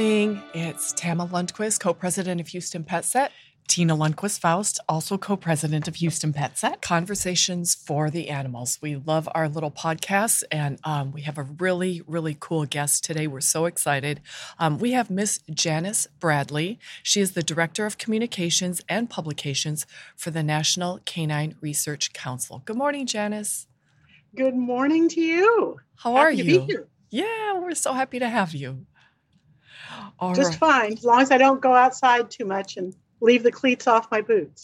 morning. It's Tama Lundquist, co president of Houston Pet Set. Tina Lundquist Faust, also co president of Houston Pet Set. Conversations for the Animals. We love our little podcast, and um, we have a really, really cool guest today. We're so excited. Um, we have Miss Janice Bradley. She is the Director of Communications and Publications for the National Canine Research Council. Good morning, Janice. Good morning to you. How are you? Yeah, we're so happy to have you. All Just right. fine, as long as I don't go outside too much and leave the cleats off my boots.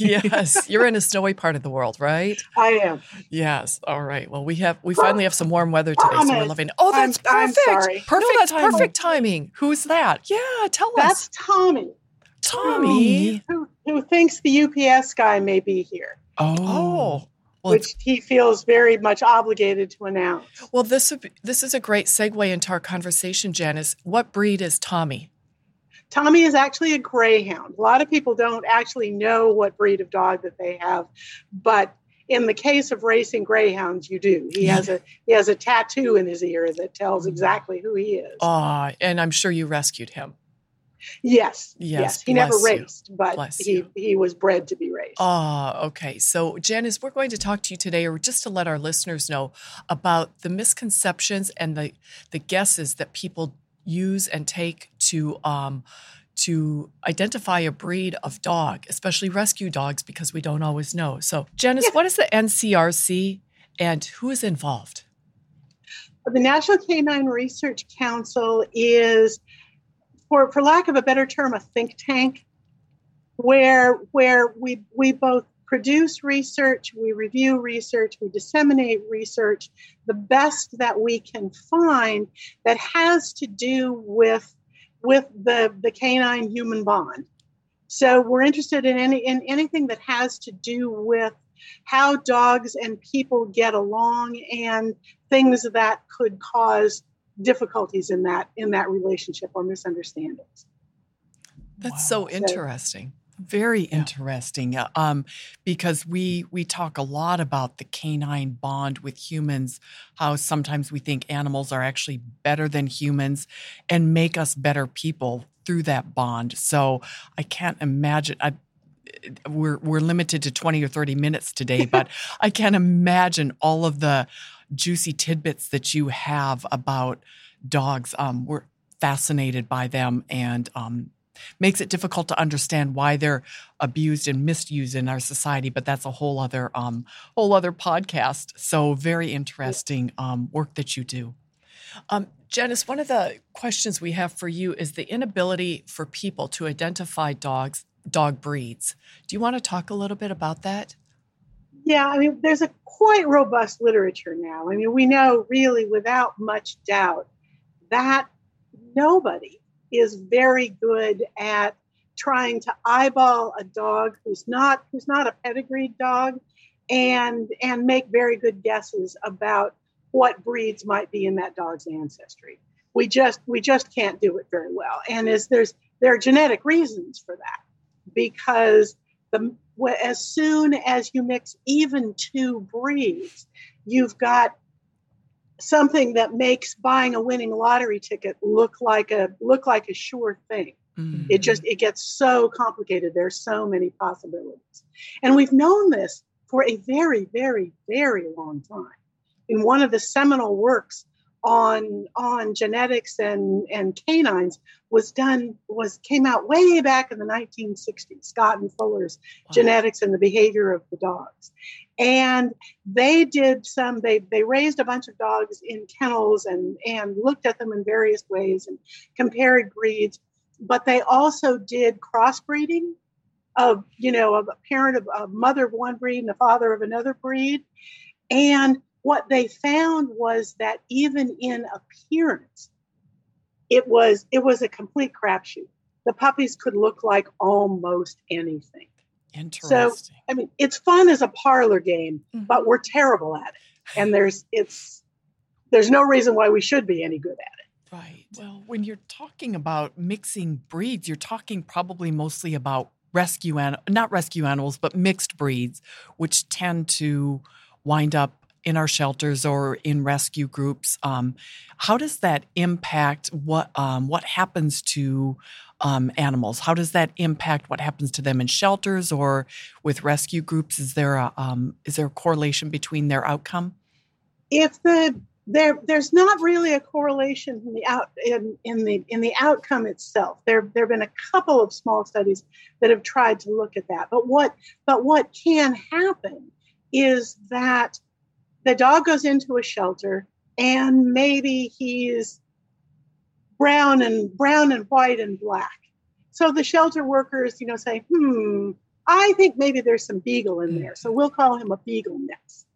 yes, you're in a snowy part of the world, right? I am. Yes. All right. Well, we have we finally have some warm weather today, so we're loving. Oh, that's I'm, perfect. I'm sorry. Perfect. No, that's perfect timing. Who's that? Yeah, tell that's us. That's Tommy. Tommy, who, who thinks the UPS guy may be here. Oh. oh. Well, which he feels very much obligated to announce. Well, this this is a great segue into our conversation, Janice. What breed is Tommy? Tommy is actually a greyhound. A lot of people don't actually know what breed of dog that they have, but in the case of racing greyhounds, you do. He has a he has a tattoo in his ear that tells exactly who he is. Ah, and I'm sure you rescued him. Yes, yes. yes. He never raced, you. but bless he you. he was bred to be raced. Ah, okay. So, Janice, we're going to talk to you today, or just to let our listeners know about the misconceptions and the the guesses that people use and take to um, to identify a breed of dog, especially rescue dogs, because we don't always know. So, Janice, yeah. what is the NCRC and who is involved? The National Canine Research Council is, for, for lack of a better term, a think tank where where we we both produce research, we review research, we disseminate research, the best that we can find that has to do with with the, the canine human bond. So we're interested in any in anything that has to do with how dogs and people get along and things that could cause difficulties in that in that relationship or misunderstandings. That's wow. so interesting. So, very interesting, um, because we we talk a lot about the canine bond with humans. How sometimes we think animals are actually better than humans, and make us better people through that bond. So I can't imagine. I, we're we're limited to twenty or thirty minutes today, but I can't imagine all of the juicy tidbits that you have about dogs. Um, we're fascinated by them and um, makes it difficult to understand why they're abused and misused in our society. But that's a whole other um, whole other podcast. So very interesting um, work that you do. Um, Janice, one of the questions we have for you is the inability for people to identify dogs, dog breeds. Do you want to talk a little bit about that? Yeah, I mean, there's a quite robust literature now. I mean, we know really without much doubt that nobody is very good at trying to eyeball a dog who's not who's not a pedigreed dog and and make very good guesses about what breeds might be in that dog's ancestry we just we just can't do it very well and as there's there are genetic reasons for that because the as soon as you mix even two breeds you've got something that makes buying a winning lottery ticket look like a look like a sure thing. Mm-hmm. It just it gets so complicated. There's so many possibilities. And we've known this for a very, very, very long time. In one of the seminal works on on genetics and and canines was done was came out way back in the 1960s scott and fuller's wow. genetics and the behavior of the dogs and they did some they they raised a bunch of dogs in kennels and and looked at them in various ways and compared breeds but they also did crossbreeding of you know of a parent of a mother of one breed and a father of another breed and what they found was that even in appearance it was it was a complete crapshoot the puppies could look like almost anything Interesting. So, I mean, it's fun as a parlor game, mm-hmm. but we're terrible at it. And there's it's there's no reason why we should be any good at it. Right. Well, when you're talking about mixing breeds, you're talking probably mostly about rescue an- not rescue animals, but mixed breeds, which tend to wind up in our shelters or in rescue groups. Um, how does that impact what um, what happens to um, animals? How does that impact what happens to them in shelters or with rescue groups? Is there a um, is there a correlation between their outcome? If the there there's not really a correlation in the out in, in the in the outcome itself. There there have been a couple of small studies that have tried to look at that. But what but what can happen is that the dog goes into a shelter and maybe he's brown and brown and white and black. So the shelter workers, you know, say, hmm, I think maybe there's some beagle in there. So we'll call him a beagle next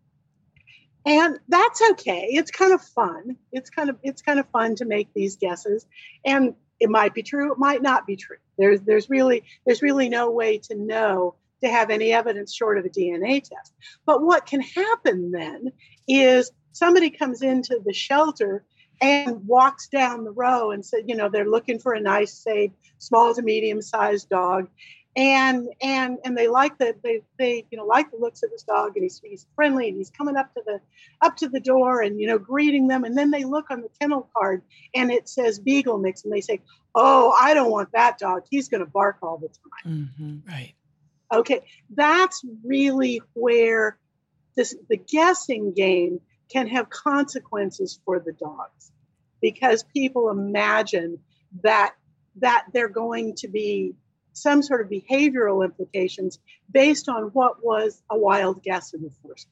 and that's okay it's kind of fun it's kind of it's kind of fun to make these guesses and it might be true it might not be true there's there's really there's really no way to know to have any evidence short of a dna test. But what can happen then is somebody comes into the shelter and walks down the row and said you know they're looking for a nice say small to medium sized dog. And and and they like the they they you know like the looks of this dog and he's he's friendly and he's coming up to the up to the door and you know greeting them. And then they look on the kennel card and it says beagle mix and they say oh i don't want that dog. He's going to bark all the time. Mm-hmm. right okay that's really where this the guessing game can have consequences for the dogs because people imagine that that they're going to be some sort of behavioral implications based on what was a wild guess in the first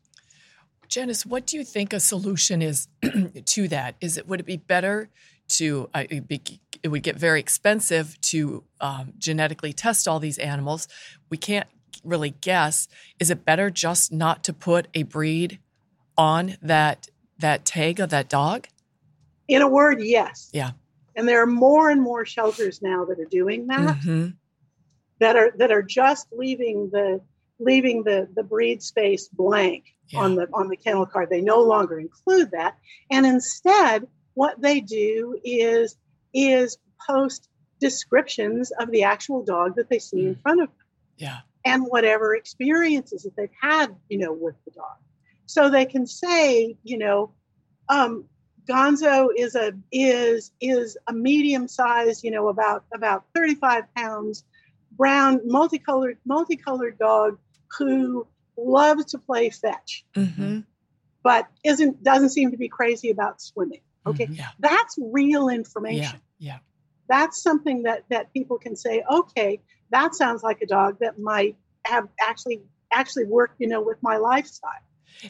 Janice, what do you think a solution is to that? Is it would it be better to uh, be, it, would get very expensive to um, genetically test all these animals? We can't really guess. Is it better just not to put a breed on that that tag of that dog? In a word, yes. Yeah. And there are more and more shelters now that are doing that. Mm-hmm that are that are just leaving the leaving the the breed space blank yeah. on the on the kennel card. They no longer include that, and instead, what they do is is post descriptions of the actual dog that they see mm. in front of them. Yeah. And whatever experiences that they've had, you know, with the dog. So they can say, you know, um, Gonzo is a is is a medium size, you know, about about 35 pounds, brown, multicolored, multicolored dog who loves to play fetch, mm-hmm. but isn't doesn't seem to be crazy about swimming. Okay, mm-hmm. yeah. that's real information. Yeah. that's something that that people can say. Okay, that sounds like a dog that might have actually actually work, you know, with my lifestyle.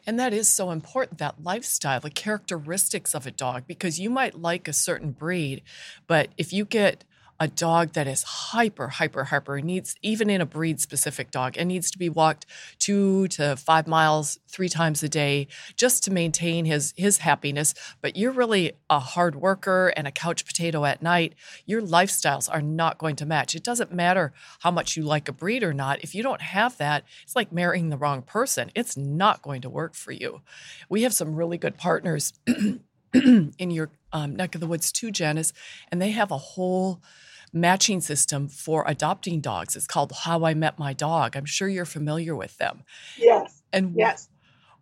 And that is so important that lifestyle, the characteristics of a dog, because you might like a certain breed, but if you get a dog that is hyper, hyper, hyper needs, even in a breed specific dog, it needs to be walked two to five miles three times a day just to maintain his his happiness. But you're really a hard worker and a couch potato at night. Your lifestyles are not going to match. It doesn't matter how much you like a breed or not. If you don't have that, it's like marrying the wrong person. It's not going to work for you. We have some really good partners in your um, neck of the woods too, Janice, and they have a whole matching system for adopting dogs. It's called How I Met My Dog. I'm sure you're familiar with them. Yes. And yes.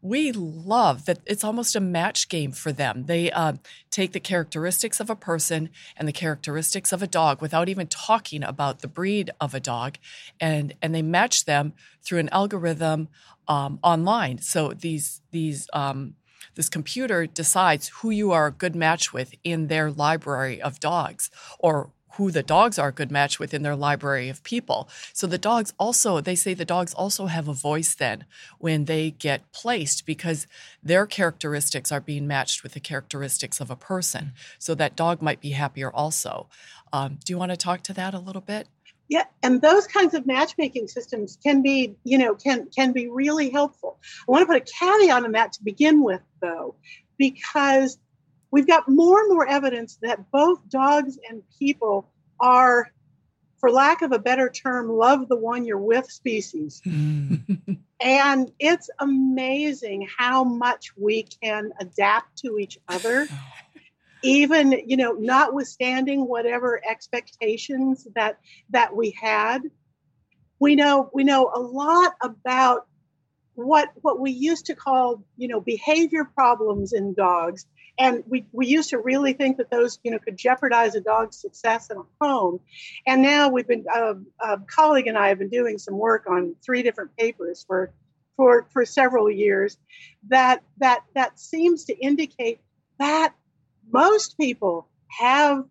We love that it's almost a match game for them. They uh, take the characteristics of a person and the characteristics of a dog without even talking about the breed of a dog, and and they match them through an algorithm um, online. So these these um, this computer decides who you are a good match with in their library of dogs or who the dogs are a good match within their library of people. So the dogs also, they say the dogs also have a voice then when they get placed because their characteristics are being matched with the characteristics of a person. So that dog might be happier also. Um, do you want to talk to that a little bit? Yeah, and those kinds of matchmaking systems can be, you know, can can be really helpful. I want to put a caveat on that to begin with, though, because we've got more and more evidence that both dogs and people are, for lack of a better term, love the one you're with species. Mm. and it's amazing how much we can adapt to each other. Oh. Even you know notwithstanding whatever expectations that that we had we know we know a lot about what what we used to call you know behavior problems in dogs. And we, we used to really think that those you know could jeopardize a dog's success in a home. And now we've been uh, a colleague and i have been doing some work on three different papers for for for several years that that that seems to indicate that most people have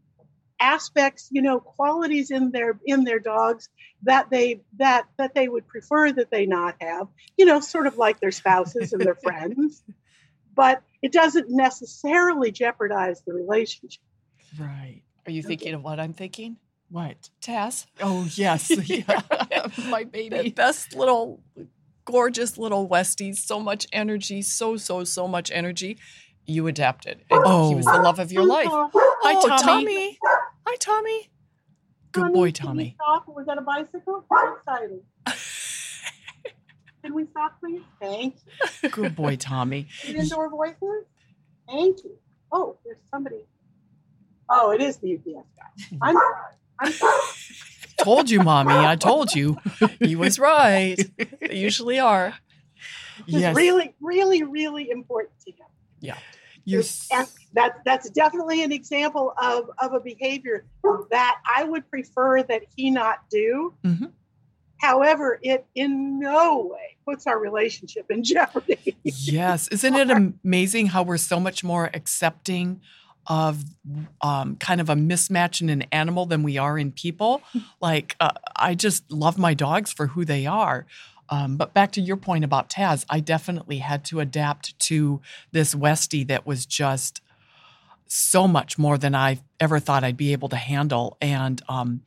aspects you know qualities in their in their dogs that they that that they would prefer that they not have you know sort of like their spouses and their friends. But it doesn't necessarily jeopardize the relationship. Right. Are you thinking of what i'm thinking? What? Taz? oh yes. Yeah. My baby. the best little gorgeous little westies. So much energy. So so so much energy you adapted and Oh. he was the oh. love of your life Hi, hi Oh, tommy. Tommy. hi tommy good Honey, boy can we tommy stop? Was that a bicycle? How exciting. Can we stop, please? Thank you. good boy tommy you. Indoor voices? Thank you. Oh, there's somebody. Oh, it is the UPS guy. I'm sorry. I'm sorry. told you mommy i told you he was right they usually are It's yes really, really, really important to him. You're And that, that's definitely an example of, of a behavior that I would prefer that he not do. Mhm. However, it in no way puts our relationship in jeopardy. Yes. Isn't it amazing how we're so much more accepting of um, kind of a mismatch in an animal than we are in people? Like, uh, I just love my dogs for who they are. Um, but back to your point about Taz, I definitely had to adapt to this Westie that was just so much more than I ever thought I'd be able to handle. And um,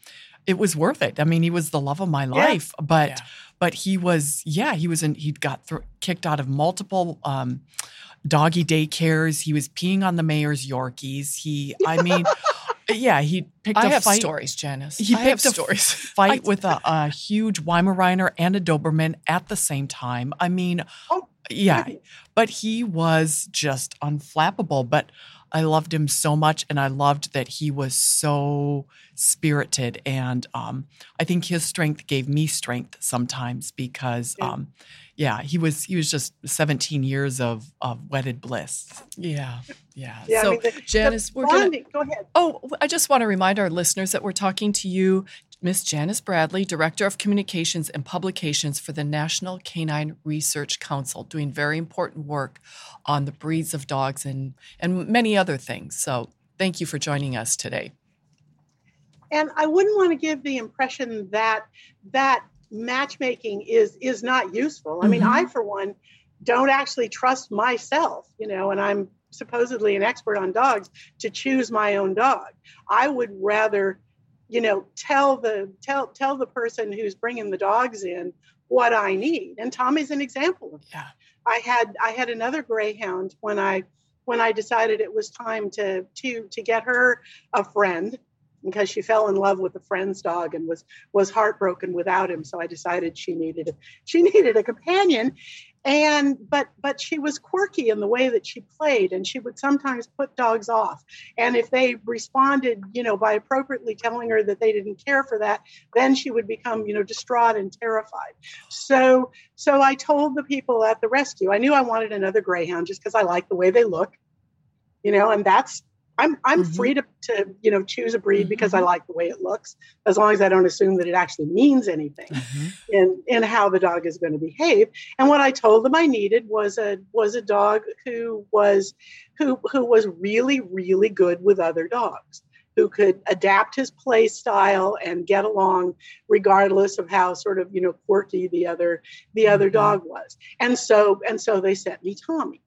it was worth it. I mean, he was the love of my life, but Yeah. but he was yeah he was in he'd got thr kicked out of multiple um, doggy daycares. He was peeing on the mayor's Yorkies. He I mean Uh, yeah he picked I a have fight. stories, Janice. He I have picked a stories. Fight with a, a huge Weimaraner and a Doberman at the same time. I mean, Oh, yeah, but he was just unflappable. But I loved him so much, and I loved that he was so spirited. And um, I think his strength gave me strength sometimes because, Yeah. um, yeah, he was he was just 17 years of of wedded bliss. yeah, yeah. Yeah, I so, mean, the- Janice, The we're going to Go ahead. Oh, I just want to remind our listeners that we're talking to you, Miss Janice Bradley, Director of Communications and Publications for the National Canine Research Council, doing very important work on the breeds of dogs and, and many other things. So thank you for joining us today. And I wouldn't want to give the impression that that matchmaking is is not useful. I mean, Mhm. I for one don't actually trust myself, you know, and I'm supposedly an expert on dogs to choose my own dog. I would rather, you know, tell the tell tell the person who's bringing the dogs in what I need. And Tommy's an example of that. Yeah. I had I had another greyhound when I when I decided it was time to to to get her a friend because she fell in love with a friend's dog and was was heartbroken without him so i decided she needed she needed a companion and but but she was quirky in the way that she played and she would sometimes put dogs off. And if they responded you know by appropriately telling her that they didn't care for that then she would become you know distraught and terrified. So so i told the people at the rescue i knew i wanted another greyhound just because i like the way they look you know and that's i'm i'm Mhm. free to, to you know choose a breed because i Mhm. like the way it looks as long as i don't assume that it actually means anything in in how the dog is going to behave and what i told them i needed was a was a dog who was who who was really really good with other dogs who could adapt his play style and get along regardless of how sort of you know quirky the other the other Mhm. dog was and so and so they sent me tommy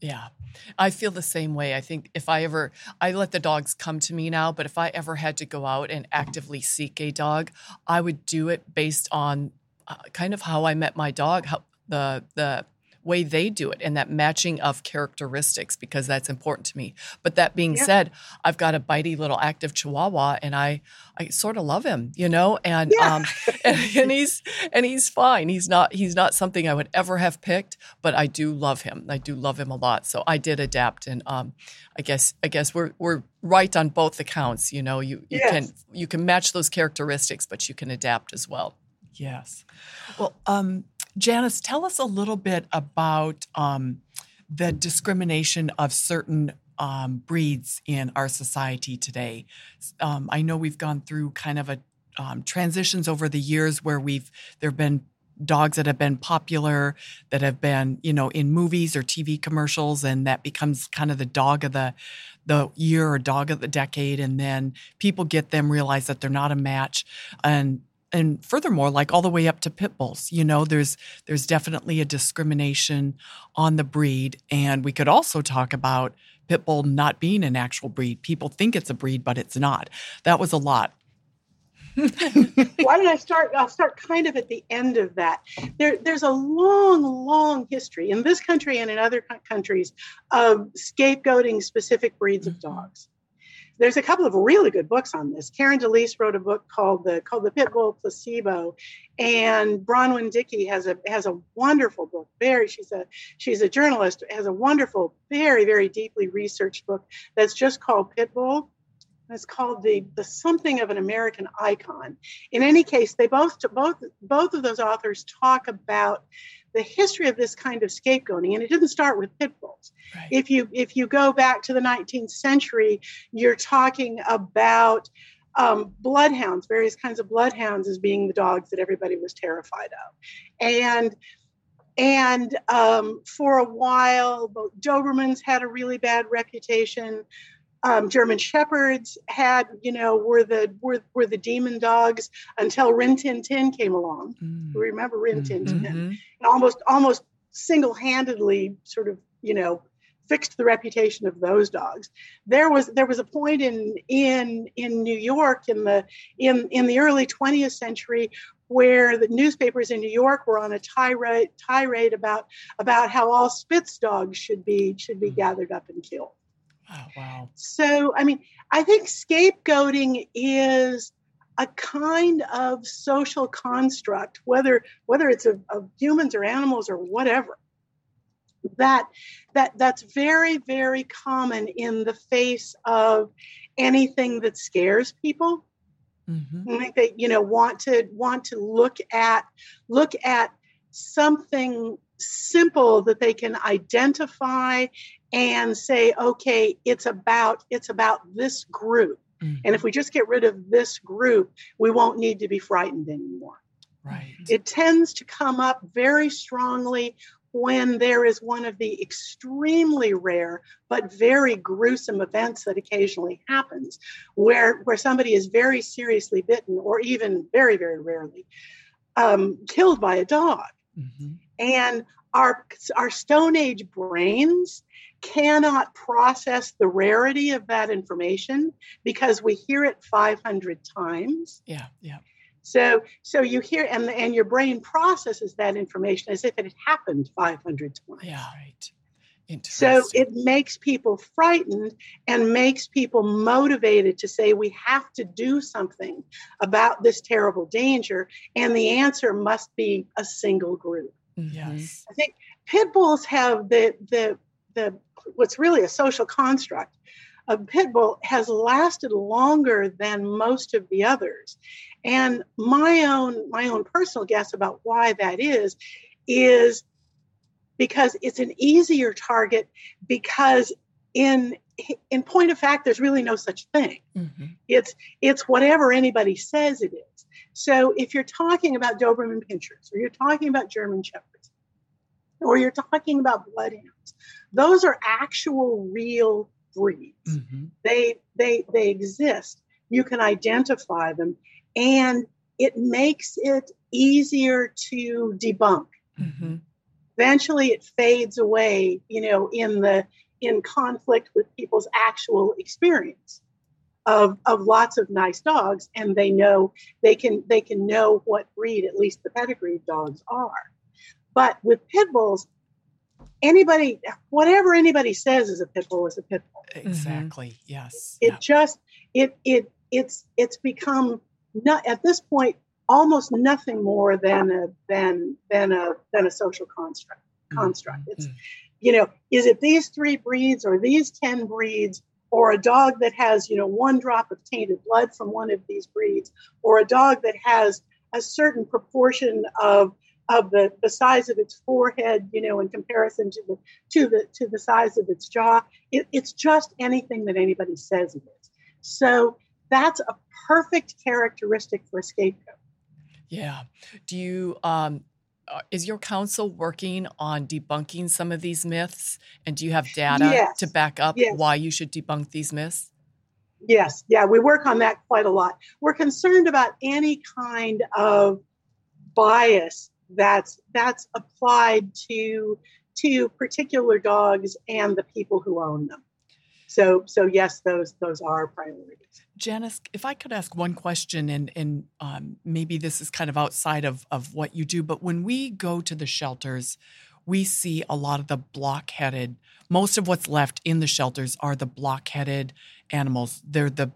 Yeah. I feel the same way. I think if I ever, I let the dogs come to me now, but if I ever had to go out and actively seek a dog, I would do it based on uh, kind of how I met my dog, how the, the, way they do it and that matching of characteristics because that's important to me. But that being Yeah. said, I've got a bitey little active chihuahua and I I sort of love him, you know, and Yeah. um and, and he's and he's fine. He's not he's not something I would ever have picked, but I do love him. I do love him a lot. So I did adapt and um I guess I guess we're we're right on both accounts, you know. You you Yes. can you can match those characteristics, but you can adapt as well. Yes. Well, um, Janice, tell us a little bit about um, the discrimination of certain um, breeds in our society today. Um, I know we've gone through kind of a um, transitions over the years where we've there have been dogs that have been popular that have been you know in movies or TV commercials and that becomes kind of the dog of the the year or dog of the decade and then people get them realize that they're not a match and and furthermore like all the way up to pit bulls you know there's there's definitely a discrimination on the breed and we could also talk about pit bull not being an actual breed people think it's a breed but it's not that was a lot Why don't I start? I'll start kind of at the end of that. There, there's a long, long history in this country and in other countries of scapegoating specific breeds of mm-hmm. dogs. There's a couple of really good books on this. Karen Delise wrote a book called the called the Pit Bull Placebo, and Bronwen Dickey has a has a wonderful book. Very, she's a she's a journalist. Has a wonderful, very very deeply researched book that's just called Pit Bull it's called the the something of an American icon. In any case, they both both both of those authors talk about the history of this kind of scapegoating, and it didn't start with pit bulls. Right. If you if you go back to the 19th century, you're talking about um, bloodhounds, various kinds of bloodhounds, as being the dogs that everybody was terrified of, and and um, for a while, Dobermans had a really bad reputation um, German shepherds had, you know, were the were, were the demon dogs until Rin Tin Tin came along. Mm. Remember Rin Tin Tin? Mm-hmm. And almost almost single handedly, sort of, you know, fixed the reputation of those dogs. There was there was a point in in in New York in the in in the early 20th century where the newspapers in New York were on a tirade tirade about about how all Spitz dogs should be should be mm. gathered up and killed. Oh, wow. So, I mean, I think scapegoating is a kind of social construct, whether whether it's of, of humans or animals or whatever. That that that's very very common in the face of anything that scares people. Mm-hmm. I think they you know want to want to look at look at something simple that they can identify and say okay it's about it's about this group. Mm-hmm. and if we just get rid of this group we won't need to be frightened anymore. Right. It tends to come up very strongly when there is one of the extremely rare but very gruesome events that occasionally happens where where somebody is very seriously bitten or even very very rarely um, killed by a dog mm-hmm. and our our stone age brains cannot process the rarity of that information because we hear it 500 times. Yeah, yeah. So, so you hear, and and your brain processes that information as if it had happened 500 times. Yeah, right. So it makes people frightened and makes people motivated to say we have to do something about this terrible danger, and the answer must be a single group. Mm-hmm. Yes, I think pit bulls have the the the what's really a social construct a pit bull has lasted longer than most of the others. And my own my own personal guess about why that is is because it's an easier target because in in point of fact there's really no such thing mm-hmm. it's it's whatever anybody says it is so if you're talking about doberman pinschers or you're talking about german shepherds or you're talking about bloodhounds those are actual real breeds. Mm-hmm. They they they exist. You can identify them, and it makes it easier to debunk. Mm-hmm. Eventually, it fades away. You know, in the in conflict with people's actual experience of, of lots of nice dogs and they know they can they can know what breed at least the pedigree dogs are but with pit bulls anybody, whatever anybody says is a pit bull is a pit bull. Exactly. Mm-hmm. Yes. It yeah. just it it it's it's become not at this point almost nothing more than a than than a than a social construct construct. Mm-hmm. It's you know, is it these three breeds or these 10 breeds or a dog that has, you know, one drop of tainted blood from one of these breeds or a dog that has a certain proportion of of the, the size of its forehead, you know, in comparison to the to the to the size of its jaw. It, it's just anything that anybody says it is. So that's a perfect characteristic for a scapegoat. Yeah. Do you um uh, is your council working on debunking some of these myths and do you have data yes. to back up yes. why you should debunk these myths? Yes, yeah, we work on that quite a lot. We're concerned about any kind of bias that's that's applied to to particular dogs and the people who own them. So so yes, those those are priorities. Janice, if I could ask one question, and and um, maybe this is kind of outside of of what you do, but when we go to the shelters, we see a lot of the blockheaded. Most of what's left in the shelters are the blockheaded animals. They're the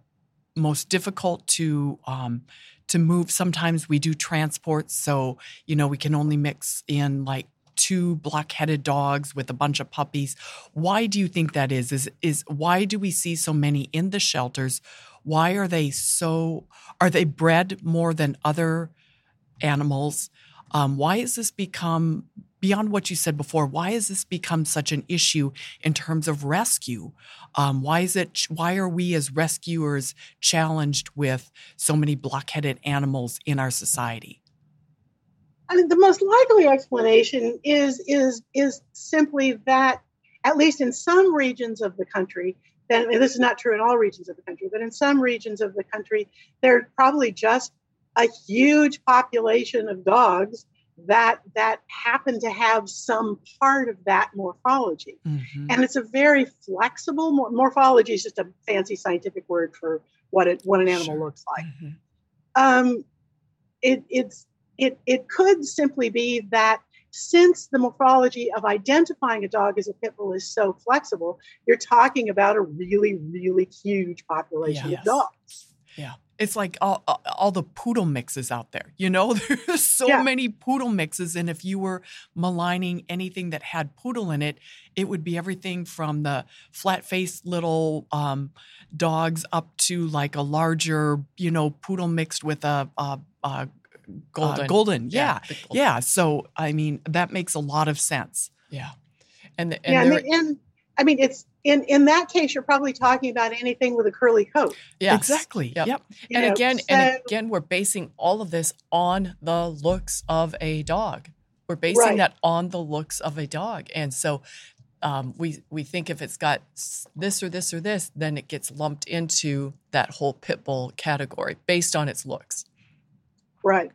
most difficult to um, to move. Sometimes we do transports, so you know we can only mix in like two block-headed dogs with a bunch of puppies. Why do you think that is? Is is why do we see so many in the shelters? Why are they so? Are they bred more than other animals? Um, why has this become beyond what you said before? Why has this become such an issue in terms of rescue? Um, why is it? Why are we as rescuers challenged with so many blockheaded animals in our society? I mean, the most likely explanation is is is simply that, at least in some regions of the country, then this is not true in all regions of the country, but in some regions of the country, there's probably just a huge population of dogs that that happen to have some part of that morphology mm-hmm. and it's a very flexible morphology is just a fancy scientific word for what it what an animal sure. looks like mm-hmm. um, it it's it it could simply be that since the morphology of identifying a dog as a pit bull is so flexible you're talking about a really really huge population yes. of dogs yeah it's like all, all the poodle mixes out there. You know, there's so yeah. many poodle mixes. And if you were maligning anything that had poodle in it, it would be everything from the flat faced little um, dogs up to like a larger, you know, poodle mixed with a, a, a golden. Uh, golden. Yeah. Yeah. Golden. yeah. So, I mean, that makes a lot of sense. Yeah. And, and, yeah, and, and I mean, it's in in that case, you're probably talking about anything with a curly coat. Yeah, exactly. Yep. yep. and know, again, so, and again, we're basing all of this on the looks of a dog. We're basing right. that on the looks of a dog, and so um, we we think if it's got this or this or this, then it gets lumped into that whole pit bull category based on its looks. Right.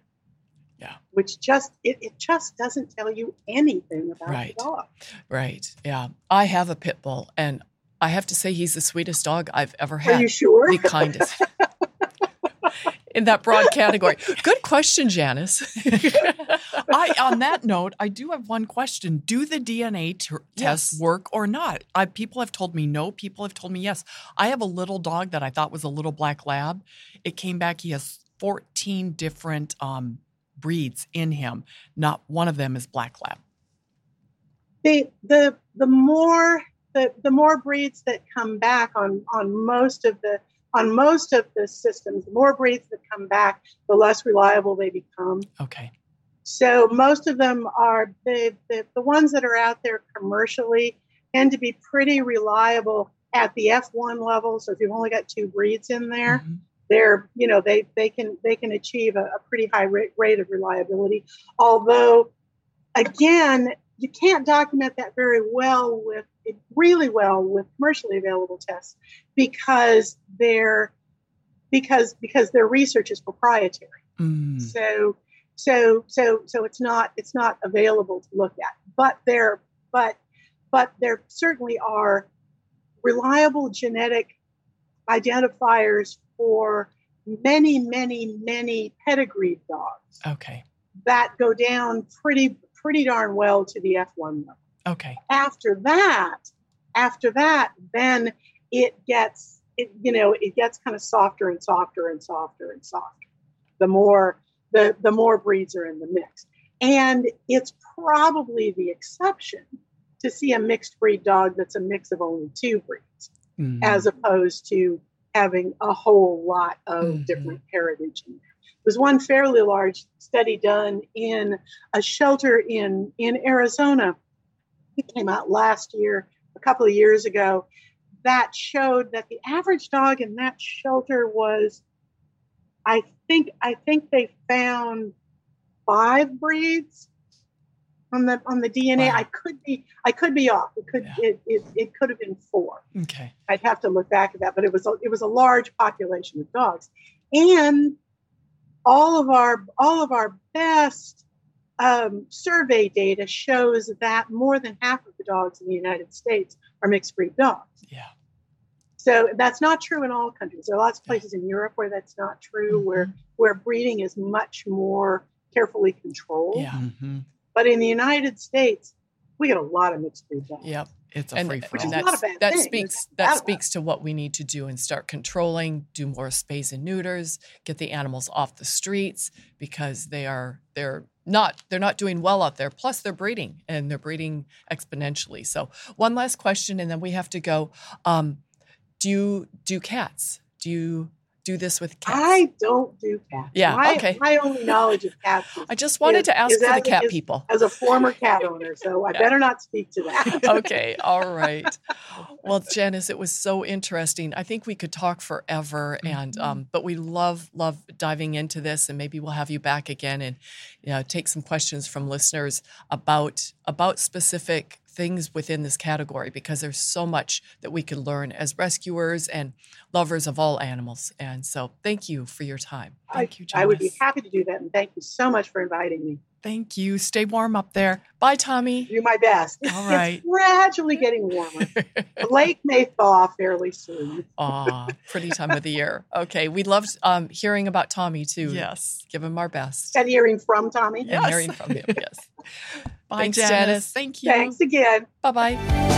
Yeah. Which just it, it just doesn't tell you anything about right. the dog. Right. Yeah. I have a pit bull and I have to say he's the sweetest dog I've ever had. Are you sure? The kindest. in that broad category. Good question, Janice. I, on that note, I do have one question: Do the DNA t- tests work or not? I, people have told me no. People have told me yes. I have a little dog that I thought was a little black lab. It came back. He has 14 different um, breeds in him. Not one of them is black lab. The the the more the, the more breeds that come back on on most of the on most of the systems, the more breeds that come back, the less reliable they become. Okay. So most of them are the, the, the ones that are out there commercially tend to be pretty reliable at the F1 level. So if you've only got two breeds in there, mm-hmm they're you know they they can they can achieve a, a pretty high rate, rate of reliability. Although again you can't document that very well with really well with commercially available tests because their because because their research is proprietary. Mm. so so so so it's not it's not available to look at. But there but but there certainly are reliable genetic identifiers for many, many, many pedigreed dogs. Okay. That go down pretty, pretty darn well to the F1 level. Okay. After that, after that, then it gets, it, you know, it gets kind of softer and softer and softer and softer. The more, the, the more breeds are in the mix. And it's probably the exception to see a mixed breed dog that's a mix of only two breeds, mm-hmm. as opposed to having a whole lot of mm-hmm. different heritage in there. was one fairly large study done in a shelter in in Arizona. It came out last year, a couple of years ago, that showed that the average dog in that shelter was, I think, I think they found five breeds on the on the DNA. Wow. I could be I could be off. It could yeah. it, it, it could have been four. Okay. I'd have to look back at that, but it was a, it was a large population of dogs, and all of our all of our best um, survey data shows that more than half of the dogs in the United States are mixed breed dogs. Yeah. So that's not true in all countries. There are lots of places in Europe where that's not true, mm-hmm. where where breeding is much more carefully controlled. Yeah. Mm-hmm. But in the United States, we get a lot of mixed breed dogs. Yep. It's a free for all. That, that speaks that speaks to what we need to do and start controlling, do more spays and neuters, get the animals off the streets because they are they're not they're not doing well out there. Plus they're breeding and they're breeding exponentially. So one last question and then we have to go. Um, do you do cats? Do you do this with cats? I don't do cats. Yeah, my, okay. My only knowledge of cats. Is, I just wanted is, to ask for the cat is, people. As a former cat owner, so I yeah. better not speak to that. okay, all right. Well, Janice, it was so interesting. I think we could talk forever, and mm-hmm. um, but we love love diving into this, and maybe we'll have you back again and you know, take some questions from listeners about about specific things within this category because there's so much that we can learn as rescuers and lovers of all animals. And so thank you for your time. Thank I, you. I would be happy to do that. And thank you so much for inviting me. Thank you. Stay warm up there. Bye, Tommy. Do my best. All right. It's gradually getting warmer. the lake may thaw fairly soon. Aw, pretty time of the year. Okay. We loved um, hearing about Tommy too. Yes. Give him our best. And hearing from Tommy. Yes. And hearing from him. Yes. Bye, Thanks, Janice. Janice. Thank you. Thanks again. Bye bye.